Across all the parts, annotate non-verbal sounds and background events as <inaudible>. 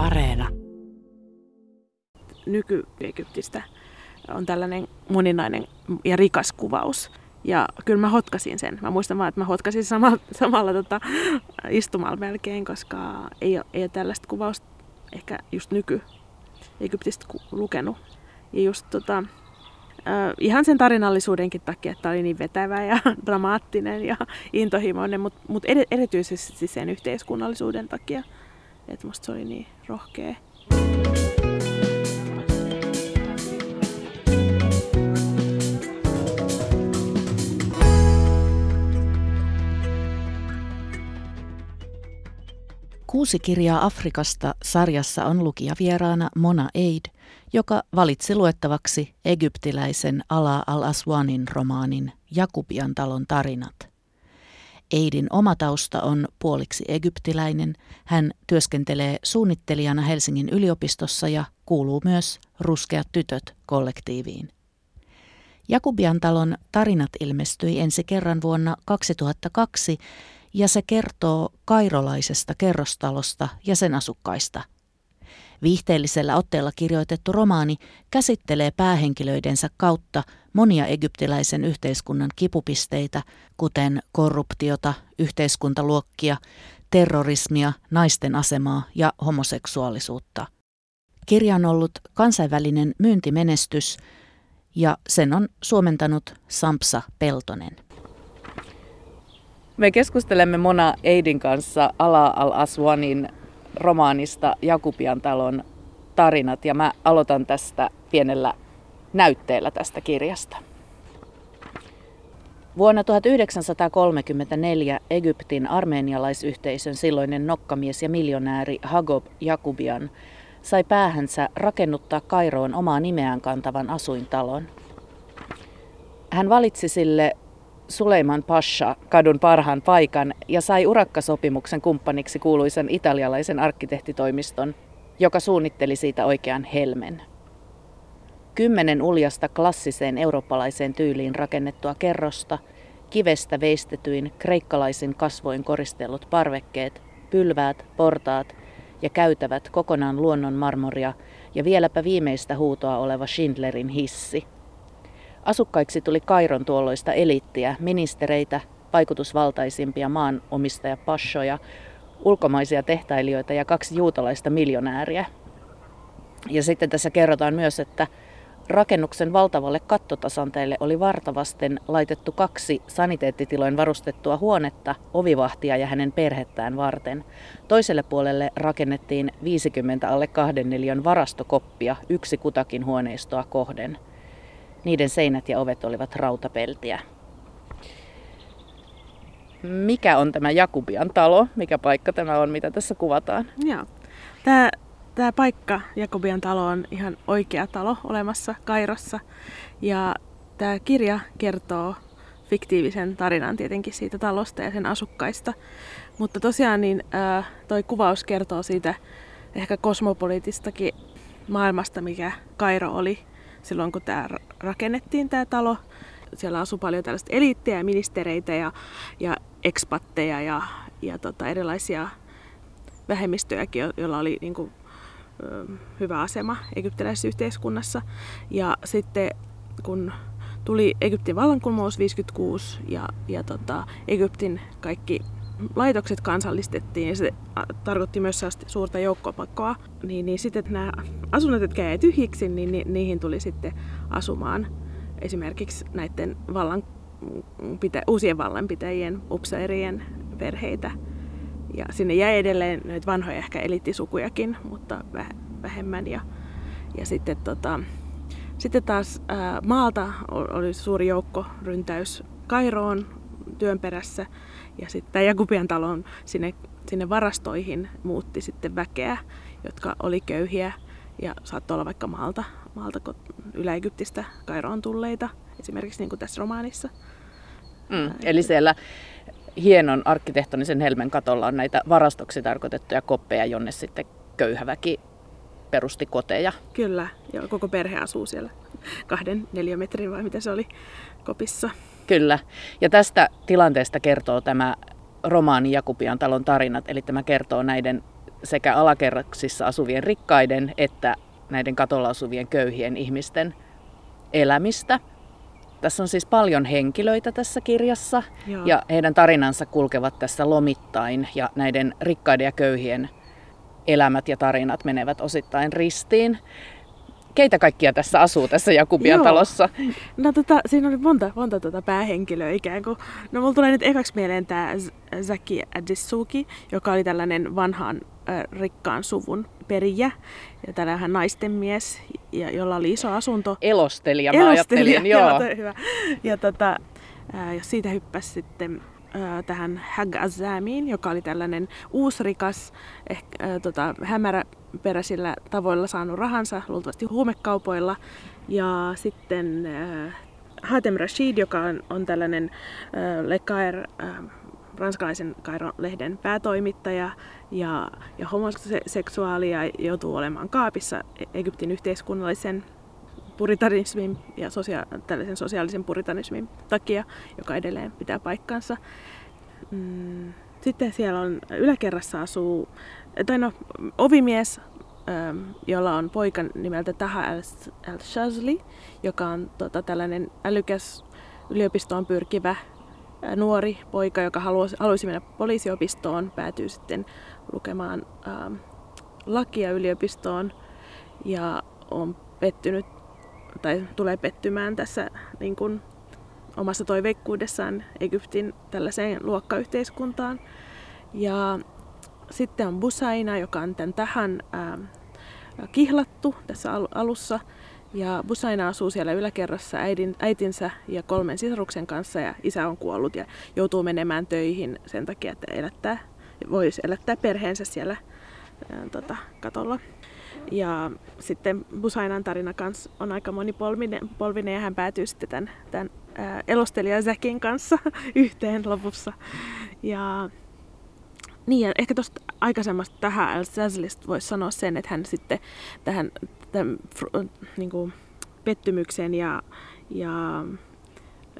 Areena. Nyky-Egyptistä on tällainen moninainen ja rikas kuvaus. Ja kyllä mä hotkasin sen. Mä muistan vaan, että mä hotkasin samalla, samalla tota, istumalla melkein, koska ei ole, ei ole tällaista kuvausta ehkä just nyky-Egyptistä lukenut. Ja just tota, ihan sen tarinallisuudenkin takia, että oli niin vetävä ja <laughs> dramaattinen ja intohimoinen, mutta mut erityisesti sen yhteiskunnallisuuden takia, että musta se oli niin rohkea. Kuusi kirjaa Afrikasta sarjassa on lukijavieraana Mona Eid, joka valitsi luettavaksi egyptiläisen Ala al-Aswanin romaanin Jakubian talon tarinat. Eidin oma tausta on puoliksi egyptiläinen. Hän työskentelee suunnittelijana Helsingin yliopistossa ja kuuluu myös Ruskeat tytöt kollektiiviin. Jakubian talon tarinat ilmestyi ensi kerran vuonna 2002 ja se kertoo kairolaisesta kerrostalosta ja sen asukkaista. Viihteellisellä otteella kirjoitettu romaani käsittelee päähenkilöidensä kautta monia egyptiläisen yhteiskunnan kipupisteitä, kuten korruptiota, yhteiskuntaluokkia, terrorismia, naisten asemaa ja homoseksuaalisuutta. Kirja on ollut kansainvälinen myyntimenestys ja sen on suomentanut Sampsa Peltonen. Me keskustelemme Mona Eidin kanssa Ala al-Aswanin romaanista Jakubian talon tarinat ja mä aloitan tästä pienellä näytteellä tästä kirjasta. Vuonna 1934 Egyptin armeenialaisyhteisön silloinen nokkamies ja miljonääri Hagob Jakubian sai päähänsä rakennuttaa Kairoon omaa nimeään kantavan asuintalon. Hän valitsi sille Suleiman Pasha kadun parhaan paikan ja sai urakkasopimuksen kumppaniksi kuuluisen italialaisen arkkitehtitoimiston, joka suunnitteli siitä oikean helmen. Kymmenen uljasta klassiseen eurooppalaiseen tyyliin rakennettua kerrosta, kivestä veistetyin kreikkalaisin kasvoin koristellut parvekkeet, pylväät, portaat ja käytävät kokonaan luonnon marmoria ja vieläpä viimeistä huutoa oleva Schindlerin hissi – Asukkaiksi tuli Kairon tuolloista eliittiä, ministereitä, vaikutusvaltaisimpia maanomistaja-pashoja, ulkomaisia tehtailijoita ja kaksi juutalaista miljonääriä. Ja sitten tässä kerrotaan myös, että rakennuksen valtavalle kattotasanteelle oli vartavasten laitettu kaksi saniteettitiloin varustettua huonetta, ovivahtia ja hänen perhettään varten. Toiselle puolelle rakennettiin 50 alle kahden neliön varastokoppia, yksi kutakin huoneistoa kohden – niiden seinät ja ovet olivat rautapeltiä. Mikä on tämä Jakubian talo? Mikä paikka tämä on, mitä tässä kuvataan? Joo. Tämä, tämä paikka, Jakubian talo, on ihan oikea talo olemassa Kairossa. Ja tämä kirja kertoo fiktiivisen tarinan tietenkin siitä talosta ja sen asukkaista. Mutta tosiaan niin, äh, toi kuvaus kertoo siitä ehkä kosmopoliitistakin maailmasta, mikä Kairo oli silloin, kun tämä rakennettiin tämä talo. Siellä asui paljon tällaista eliittejä ja ministereitä ja, ja ekspatteja ja, ja tota, erilaisia vähemmistöjäkin, joilla oli niin kuin, hyvä asema egyptiläisessä yhteiskunnassa. Ja sitten kun tuli Egyptin vallankumous 56 ja, ja tota, Egyptin kaikki laitokset kansallistettiin ja se tarkoitti myös suurta joukkopakkoa, niin, niin sitten nämä asunnot, jotka jäi tyhjiksi, niin ni, niihin tuli sitten asumaan esimerkiksi näiden vallan, pitä, uusien vallanpitäjien, upseerien perheitä. Ja sinne jäi edelleen näitä vanhoja ehkä eliittisukujakin, mutta vähemmän. Ja, ja sitten, tota, sitten taas ää, maalta oli suuri joukko ryntäys Kairoon työn perässä ja sitten Jakubian talon sinne, sinne varastoihin muutti sitten väkeä, jotka oli köyhiä ja saattoi olla vaikka maalta, maalta Ylä-Egyptistä Kairoon tulleita, esimerkiksi niin kuin tässä romaanissa. Mm, eli siellä hienon arkkitehtonisen helmen katolla on näitä varastoksi tarkoitettuja koppeja, jonne sitten köyhä väki perusti koteja. Kyllä, joo, koko perhe asuu siellä kahden neliömetrin vai mitä se oli kopissa. Kyllä. Ja tästä tilanteesta kertoo tämä romaani Jakupian talon tarinat, eli tämä kertoo näiden sekä alakerraksissa asuvien rikkaiden että näiden katolla asuvien köyhien ihmisten elämistä. Tässä on siis paljon henkilöitä tässä kirjassa Joo. ja heidän tarinansa kulkevat tässä lomittain ja näiden rikkaiden ja köyhien elämät ja tarinat menevät osittain ristiin. Keitä kaikkia tässä asuu tässä Jakubian Joo. talossa? No tota, siinä oli monta, monta tota päähenkilöä ikään kuin. No mulla tulee nyt ekaksi mieleen tämä Zaki Adisuki, joka oli tällainen vanhan äh, rikkaan suvun perijä ja tällainen naisten mies, ja, jolla oli iso asunto. Elostelija, mä Elostelija, <laughs> joo. joo hyvä. Ja, tota, äh, ja siitä hyppäsi sitten tähän Hag Azamiin, joka oli tällainen uusrikas, ehkä, äh, tota, hämäräperäisillä tavoilla saanut rahansa, luultavasti huumekaupoilla. Ja sitten äh, Hatem Rashid, joka on, on tällainen äh, Lekaer, äh, ranskalaisen Kairon-lehden päätoimittaja ja, ja homoseksuaali ja joutuu olemaan kaapissa Egyptin yhteiskunnallisen puritanismin ja sosia- tällaisen sosiaalisen puritanismin takia, joka edelleen pitää paikkansa. Mm, sitten siellä on yläkerrassa asuu, tai no, ovimies, ähm, jolla on poika nimeltä Taha al-Shazli, joka on tota, tällainen älykäs yliopistoon pyrkivä äh, nuori poika, joka haluaisi, haluaisi mennä poliisiopistoon, päätyy sitten lukemaan ähm, lakia yliopistoon ja on pettynyt tai tulee pettymään tässä niin kuin, omassa toiveikkuudessaan Egyptin tällaiseen luokkayhteiskuntaan. Ja sitten on Busaina, joka on tämän tähän ää, kihlattu tässä alussa. Ja Busaina asuu siellä yläkerrassa äidin, äitinsä ja kolmen sisaruksen kanssa ja isä on kuollut ja joutuu menemään töihin sen takia, että elättää, voisi elättää perheensä siellä ää, tota, katolla. Ja sitten Busainan tarina kanssa on aika monipolvinen polvinen, ja hän päätyy sitten tämän, tämän ää, elostelija Säkin kanssa <laughs> yhteen lopussa. Ja niin, ja ehkä tuosta aikaisemmasta tähän Al Sazlista voisi sanoa sen, että hän sitten tähän tämän, niin kuin, pettymyksen ja, ja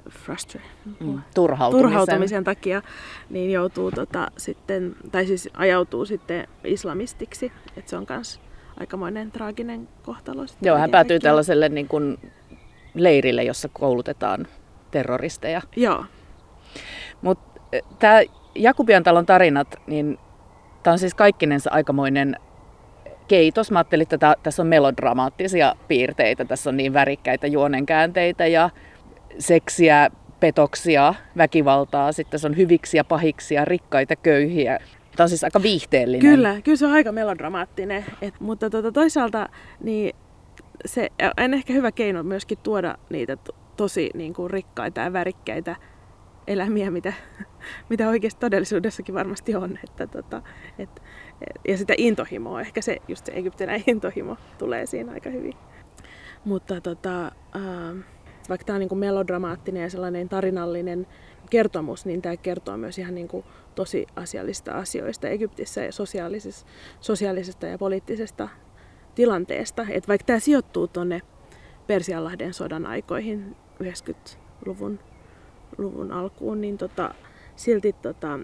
frustra- mm, turhautumisen. turhautumisen takia niin joutuu tota, sitten, tai siis ajautuu sitten islamistiksi. Että se on myös aikamoinen traaginen kohtalo. Joo, hän päätyy tällaiselle niin kuin leirille, jossa koulutetaan terroristeja. Joo. Mutta e, tämä Jakubian talon tarinat, niin tämä on siis kaikkinensa aikamoinen keitos. Mä ajattelin, että tässä on melodramaattisia piirteitä, tässä on niin värikkäitä juonenkäänteitä ja seksiä, petoksia, väkivaltaa, sitten tässä on hyviksiä, pahiksia, rikkaita, köyhiä. Tämä on siis aika viihteellinen. Kyllä, kyllä se on aika melodramaattinen. Et, mutta tuota, toisaalta niin se on ehkä hyvä keino myöskin tuoda niitä tosi niin kuin, rikkaita ja värikkäitä elämiä, mitä, <laughs> mitä oikeasti todellisuudessakin varmasti on. Että, tota, et, ja sitä intohimoa, ehkä se, just se egyptiläinen <laughs> intohimo tulee siinä aika hyvin. Mutta tota, äh, vaikka tämä on niin kuin melodramaattinen ja sellainen tarinallinen kertomus, niin tämä kertoo myös ihan niin kuin tosi asiallisista asioista Egyptissä ja sosiaalisesta, sosiaalisesta ja poliittisesta tilanteesta. Et vaikka tämä sijoittuu tuonne Persianlahden sodan aikoihin 90-luvun luvun alkuun, niin tota, silti tota,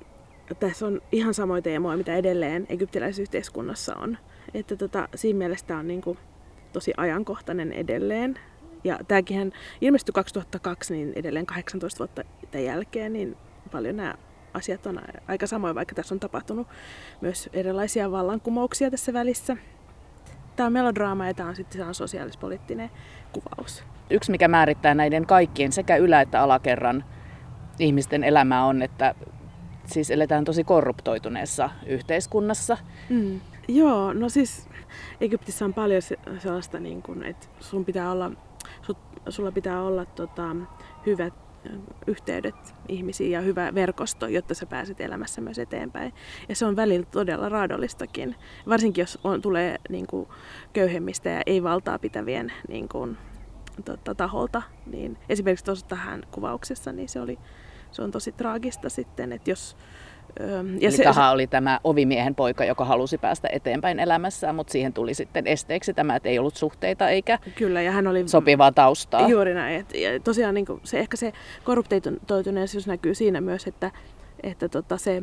tässä on ihan samoja teemoja, mitä edelleen egyptiläisyhteiskunnassa on. Että tota, siinä mielessä on niinku tosi ajankohtainen edelleen. Ja tämäkin ilmestyi 2002, niin edelleen 18 vuotta tämän jälkeen, niin paljon nämä asiat on aika samoin, vaikka tässä on tapahtunut myös erilaisia vallankumouksia tässä välissä. Tämä on melodraama ja tämä on sitten sosiaalispoliittinen kuvaus. Yksi, mikä määrittää näiden kaikkien sekä ylä- että alakerran ihmisten elämää on, että siis eletään tosi korruptoituneessa yhteiskunnassa. Mm. Joo, no siis Egyptissä on paljon sellaista, niin kuin, että sun pitää olla, sulla pitää olla tota, hyvät yhteydet ihmisiin ja hyvä verkosto, jotta sä pääset elämässä myös eteenpäin. Ja se on välillä todella raadollistakin, varsinkin jos on, tulee niin kuin, köyhemmistä ja ei valtaa pitävien niin kuin, tota, taholta. Niin esimerkiksi tuossa tähän kuvauksessa niin se, oli, se on tosi traagista sitten, että jos ja Eli se, Taha oli tämä ovimiehen poika, joka halusi päästä eteenpäin elämässään, mutta siihen tuli sitten esteeksi tämä, että ei ollut suhteita eikä Kyllä, ja hän oli sopivaa taustaa. Juuri näin. Et, ja tosiaan niin kuin, se, ehkä se korruptoituneisuus näkyy siinä myös, että, että tota, se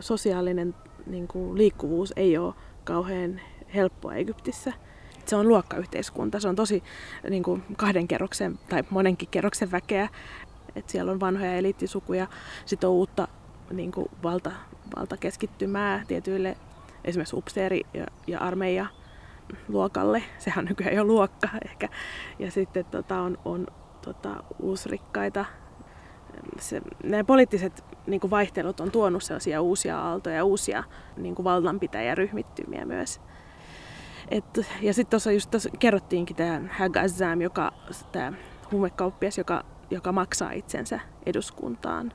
sosiaalinen niin kuin liikkuvuus ei ole kauhean helppoa Egyptissä. Se on luokkayhteiskunta, se on tosi niin kuin kahden kerroksen tai monenkin kerroksen väkeä. Et siellä on vanhoja eliittisukuja, sitten on uutta niin kuin valta, valtakeskittymää tietyille esimerkiksi upseeri- ja, ja armeija luokalle. Sehän nykyään jo luokka ehkä. Ja sitten tota, on, on tota, uusrikkaita. Se, nämä poliittiset niin kuin vaihtelut on tuonut sellaisia uusia aaltoja ja uusia niin kuin vallanpitäjäryhmittymiä myös. Et, ja sitten tuossa just tossa kerrottiinkin tämä Hag Azam, joka, tämä huumekauppias, joka, joka maksaa itsensä eduskuntaan.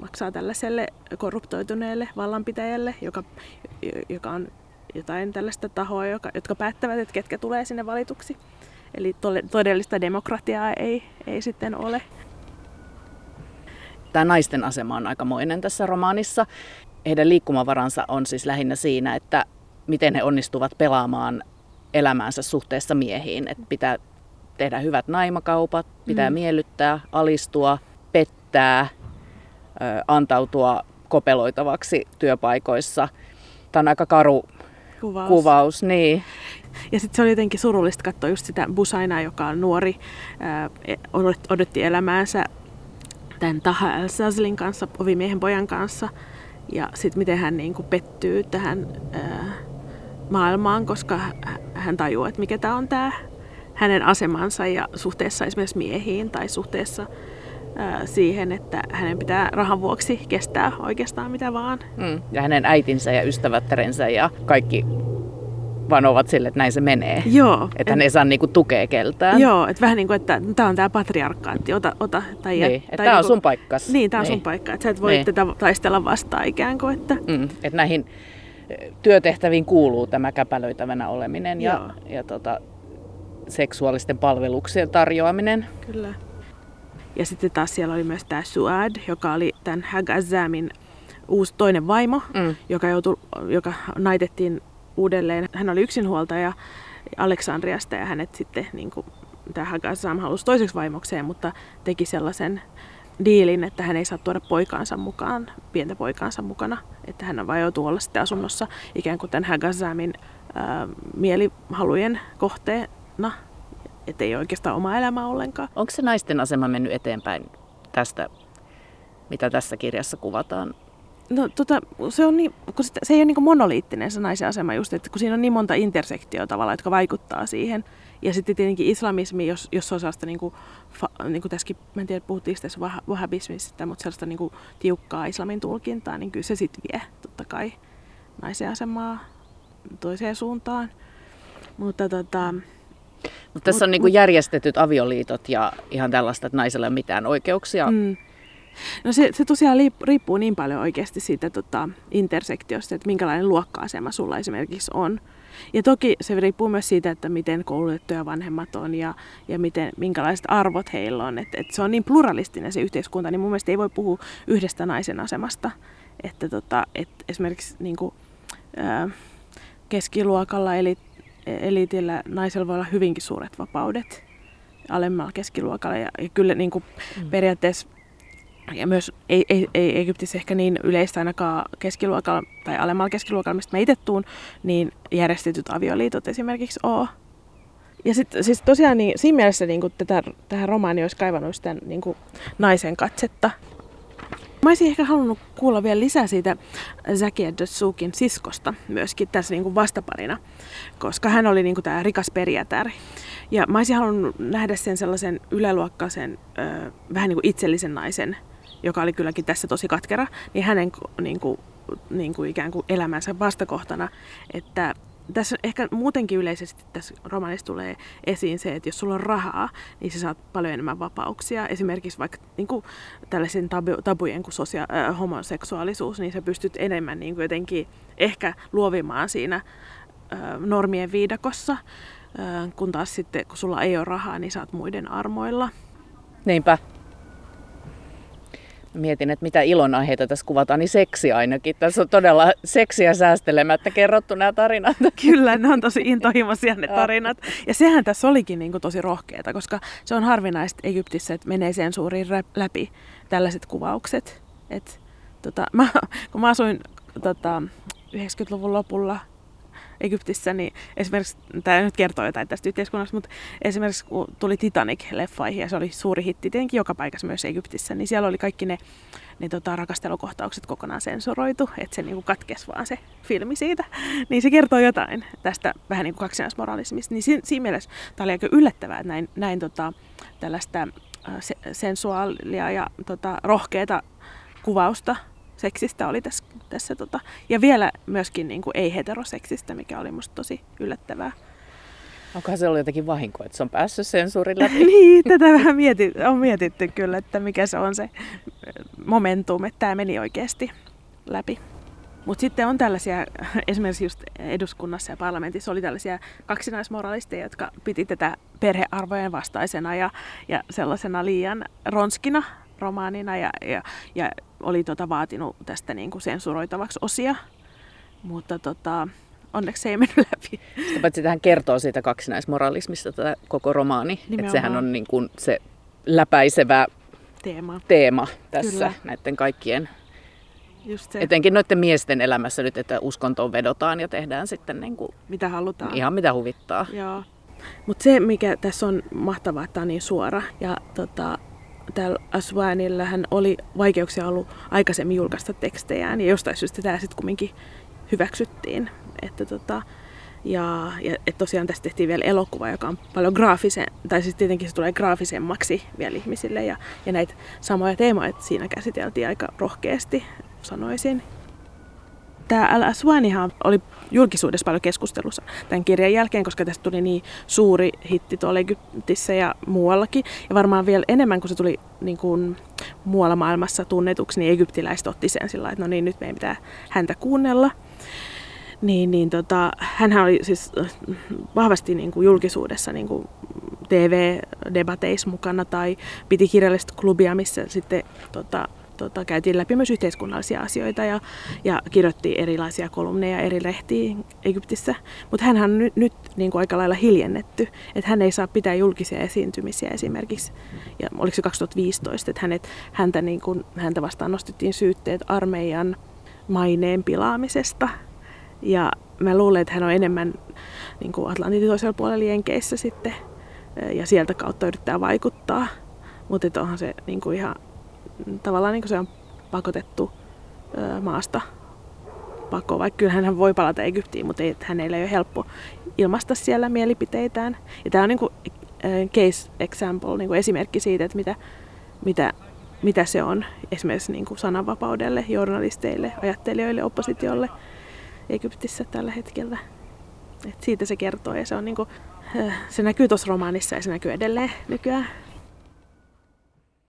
Maksaa tällaiselle korruptoituneelle vallanpitäjälle, joka, joka on jotain tällaista tahoa, joka, jotka päättävät, että ketkä tulee sinne valituksi. Eli todellista demokratiaa ei, ei sitten ole. Tämä naisten asema on aikamoinen tässä romaanissa. Heidän liikkumavaransa on siis lähinnä siinä, että miten he onnistuvat pelaamaan elämäänsä suhteessa miehiin. Että pitää tehdä hyvät naimakaupat, pitää mm. miellyttää, alistua, pettää, antautua kopeloitavaksi työpaikoissa. Tämä on aika karu kuvaus. kuvaus niin. Ja sitten se oli jotenkin surullista katsoa just sitä Busainaa, joka on nuori, e, odotti elämäänsä tämän Taha El kanssa, ovimiehen pojan kanssa. Ja sitten miten hän niin kuin pettyy tähän ää, maailmaan, koska hän tajuaa, että mikä tämä on tämä hänen asemansa ja suhteessa esimerkiksi miehiin tai suhteessa siihen, että hänen pitää rahan vuoksi kestää oikeastaan mitä vaan. Mm. Ja hänen äitinsä ja ystävättärensä ja kaikki vaan ovat sille, että näin se menee. Joo. Että et, hän ei saa niinku tukea keltään. Joo, että vähän niin kuin, että tämä on tämä patriarkaatti, ota, ota. Tai, niin, että tämä niinku, on sun paikkas. Niin, tämä on niin. sun paikka, että sä et voi niin. tätä taistella vastaan ikään kuin. Että... Mm, että näihin eh, työtehtäviin kuuluu tämä käpälöitävänä oleminen ja, ja tota, seksuaalisten palveluksien tarjoaminen. Kyllä. Ja sitten taas siellä oli myös tämä Suad, joka oli tämän Hagazamin uusi toinen vaimo, mm. joka, joutui, joka naitettiin uudelleen. Hän oli yksinhuoltaja Aleksandriasta ja hänet sitten niin kuin, tämä Hagazam halusi toiseksi vaimokseen, mutta teki sellaisen diilin, että hän ei saa tuoda poikaansa mukaan, pientä poikaansa mukana, että hän vain joutuu olla sitten asunnossa ikään kuin tämän Hagazamin ää, mielihalujen kohteena, ettei oikeastaan oma elämä ollenkaan. Onko se naisten asema mennyt eteenpäin tästä, mitä tässä kirjassa kuvataan? No tota, se, on niin, kun se, se ei ole niin monoliittinen se naisen asema just, että kun siinä on niin monta intersektioa tavalla, jotka vaikuttaa siihen. Ja sitten tietenkin islamismi, jos, jos on sellaista, niin kuin, fa, niin kuin tässäkin, mä en tiedä puhuttiinko tässä wah, wahhabismista, mutta sellaista niin kuin, tiukkaa islamin tulkintaa, niin kyllä se sitten vie totta kai naisen asemaa toiseen suuntaan. Mutta tota, mutta tässä mut, on niin kuin järjestetyt avioliitot ja ihan tällaista, että naisella ei ole mitään oikeuksia. Mm. No se, se tosiaan riippuu niin paljon oikeasti siitä tota, intersektiosta, että minkälainen luokka-asema sulla esimerkiksi on. Ja toki se riippuu myös siitä, että miten koulutettuja vanhemmat on ja, ja miten, minkälaiset arvot heillä on. Että et se on niin pluralistinen se yhteiskunta, niin mun mielestä ei voi puhua yhdestä naisen asemasta. Että tota, et esimerkiksi niin kuin, ää, keskiluokalla eli eliitillä naisella voi olla hyvinkin suuret vapaudet alemmalla keskiluokalla. Ja, ja kyllä niin kuin mm. periaatteessa ja myös ei, ei, ei Egyptissä ehkä niin yleistä ainakaan keskiluokalla tai alemmalla keskiluokalla, mistä mä itse tuun, niin järjestetyt avioliitot esimerkiksi oo. Ja sitten siis tosiaan niin, siinä mielessä niin kuin tätä, tähän romaani olisi kaivannut sitä niin kuin naisen katsetta. Mä olisin ehkä halunnut kuulla vielä lisää siitä Zakia Dotsukin siskosta myöskin tässä niin kuin vastaparina, koska hän oli niin kuin tämä rikas perijätär. Ja mä olisin halunnut nähdä sen sellaisen yläluokkaisen, ö, vähän niin kuin itsellisen naisen joka oli kylläkin tässä tosi katkera, niin hänen niin kuin, niin kuin ikään kuin elämänsä vastakohtana, että tässä ehkä muutenkin yleisesti tässä romanissa tulee esiin se, että jos sulla on rahaa, niin sä saat paljon enemmän vapauksia. Esimerkiksi vaikka niin kuin tällaisen tabu, tabujen kuin sosia- äh, homoseksuaalisuus, niin sä pystyt enemmän niin kuin jotenkin ehkä luovimaan siinä äh, normien viidakossa, äh, kun taas sitten kun sulla ei ole rahaa, niin sä oot muiden armoilla. Niinpä mietin, että mitä ilonaiheita tässä kuvataan, niin seksi ainakin. Tässä on todella seksiä säästelemättä kerrottu nämä tarinat. Kyllä, ne on tosi intohimoisia ne tarinat. Ja sehän tässä olikin niin kuin tosi rohkeata, koska se on harvinaista Egyptissä, että menee sensuuriin läpi tällaiset kuvaukset. Et, tota, <laughs> mä, kun mä asuin tota, 90-luvun lopulla Egyptissä, niin esimerkiksi, tämä nyt kertoo jotain tästä yhteiskunnasta, mutta esimerkiksi kun tuli Titanic-leffaihin ja se oli suuri hitti tietenkin joka paikassa myös Egyptissä, niin siellä oli kaikki ne, ne tota, rakastelukohtaukset kokonaan sensuroitu, että se niinku katkesi vaan se filmi siitä. <laughs> Niin se kertoo jotain tästä vähän niin kuin kaksinaismoralismista. Niin siinä, siinä mielessä tämä oli aika yllättävää, että näin, näin tota, tällaista äh, sensuaalia ja tota, rohkeata kuvausta seksistä oli tässä, tässä tota, ja vielä myöskin niin kuin ei-heteroseksistä, mikä oli musta tosi yllättävää. Onkohan se ollut jotenkin vahinko, että se on päässyt sensuurin läpi? <laughs> niin, tätä vähän mietit, on mietitty kyllä, että mikä se on se momentum, että tämä meni oikeasti läpi. Mutta sitten on tällaisia, <laughs> esimerkiksi just eduskunnassa ja parlamentissa oli tällaisia kaksinaismoralisteja, jotka piti tätä perhearvojen vastaisena ja, ja sellaisena liian ronskina romaanina ja, ja, ja oli tota vaatinut tästä niin kuin sensuroitavaksi osia. Mutta tota, onneksi se ei mennyt läpi. Sitä paitsi tähän kertoo siitä kaksinaismoralismista tätä koko romaani. Että sehän on niin kuin se läpäisevä teema, teema tässä Kyllä. näiden kaikkien Just se. Etenkin noiden miesten elämässä nyt, että uskontoon vedotaan ja tehdään sitten niin kuin mitä halutaan. Ihan mitä huvittaa. Joo. Mutta se, mikä tässä on mahtavaa, että tämä on niin suora. Ja tota, täällä Aswanilla hän oli vaikeuksia ollut aikaisemmin julkaista tekstejään. Ja jostain syystä tämä sitten kumminkin hyväksyttiin. Että tota, ja, ja et tosiaan tästä tehtiin vielä elokuva, joka on paljon graafisen, tai siis tietenkin se tulee graafisemmaksi vielä ihmisille. Ja, ja näitä samoja teemoja siinä käsiteltiin aika rohkeasti, sanoisin. Tämä Al Aswanihan oli julkisuudessa paljon keskustelussa tämän kirjan jälkeen, koska tästä tuli niin suuri hitti tuolla Egyptissä ja muuallakin. Ja varmaan vielä enemmän, kun se tuli niin kuin muualla maailmassa tunnetuksi, niin egyptiläiset otti sen sillä että no niin, nyt meidän pitää häntä kuunnella. Niin, niin tota, hänhän oli siis äh, vahvasti niin kuin julkisuudessa niin kuin TV-debateissa mukana tai piti kirjallista klubia, missä sitten tota, tota, käytiin läpi myös yhteiskunnallisia asioita ja, ja kirjoitti erilaisia kolumneja eri lehtiin Egyptissä. Mutta hän on nyt, nyt niin kuin aika lailla hiljennetty, että hän ei saa pitää julkisia esiintymisiä esimerkiksi. Ja oliko se 2015, että hänet, häntä, niin kuin, häntä vastaan nostettiin syytteet armeijan maineen pilaamisesta. Ja mä luulen, että hän on enemmän niin kuin Atlantin toisella puolella Jenkeissä sitten ja sieltä kautta yrittää vaikuttaa. Mutta onhan se niin kuin ihan tavallaan niin se on pakotettu ö, maasta pakoon, vaikka kyllähän hän voi palata Egyptiin, mutta ei, hänellä ei ole helppo ilmaista siellä mielipiteitään. Ja tämä on niin kuin, case example, niin kuin esimerkki siitä, että mitä, mitä, mitä se on esimerkiksi niin kuin sananvapaudelle, journalisteille, ajattelijoille, oppositiolle Egyptissä tällä hetkellä. Et siitä se kertoo ja se, on niin kuin, se näkyy tuossa romaanissa ja se näkyy edelleen nykyään.